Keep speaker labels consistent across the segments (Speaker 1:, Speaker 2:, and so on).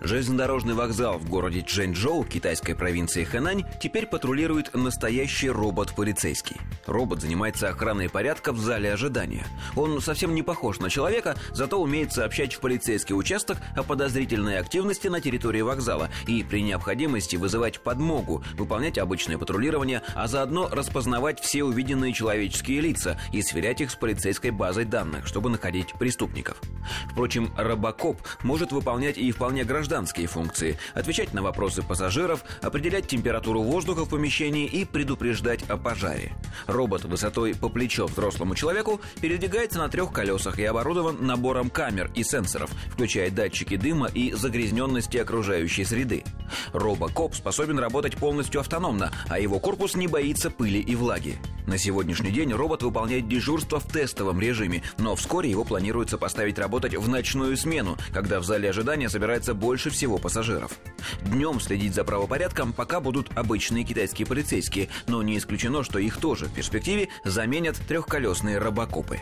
Speaker 1: Железнодорожный вокзал в городе Чжэньчжоу, китайской провинции Хэнань, теперь патрулирует настоящий робот-полицейский. Робот занимается охраной порядка в зале ожидания. Он совсем не похож на человека, зато умеет сообщать в полицейский участок о подозрительной активности на территории вокзала и при необходимости вызывать подмогу, выполнять обычное патрулирование, а заодно распознавать все увиденные человеческие лица и сверять их с полицейской базой данных, чтобы находить преступников. Впрочем, робокоп может выполнять и вполне гражданские функции, отвечать на вопросы пассажиров, определять температуру воздуха в помещении и предупреждать о пожаре. Робот высотой по плечо взрослому человеку передвигается на трех колесах и оборудован набором камер и сенсоров, включая датчики дыма и загрязненности окружающей среды. Робокоп способен работать полностью автономно, а его корпус не боится пыли и влаги. На сегодняшний день робот выполняет дежурство в тестовом режиме, но вскоре его планируется поставить работать в ночную смену, когда в зале ожидания собирается больше всего пассажиров. Днем следить за правопорядком пока будут обычные китайские полицейские, но не исключено, что их тоже в перспективе заменят трехколесные робокопы.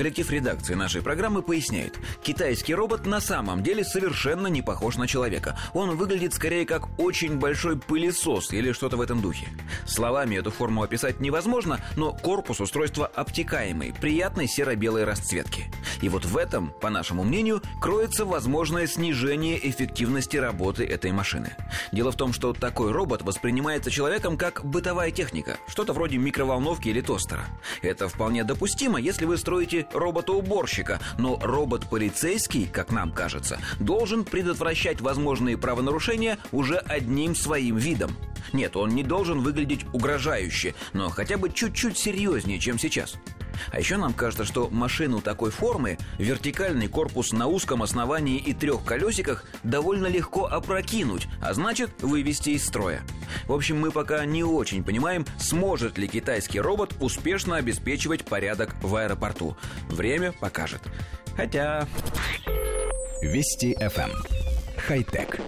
Speaker 1: Коллектив редакции нашей программы поясняет, китайский робот на самом деле совершенно не похож на человека. Он выглядит скорее как очень большой пылесос или что-то в этом духе. Словами эту форму описать невозможно, но корпус устройства обтекаемый, приятной серо-белой расцветки. И вот в этом, по нашему мнению, кроется возможное снижение эффективности работы этой машины. Дело в том, что такой робот воспринимается человеком как бытовая техника, что-то вроде микроволновки или тостера. Это вполне допустимо, если вы строите робота-уборщика, но робот-полицейский, как нам кажется, должен предотвращать возможные правонарушения уже одним своим видом. Нет, он не должен выглядеть угрожающе, но хотя бы чуть-чуть серьезнее, чем сейчас. А еще нам кажется, что машину такой формы, вертикальный корпус на узком основании и трех колесиках довольно легко опрокинуть, а значит вывести из строя. В общем, мы пока не очень понимаем, сможет ли китайский робот успешно обеспечивать порядок в аэропорту. Время покажет. Хотя...
Speaker 2: Вести FM. Эм. Хай-тек.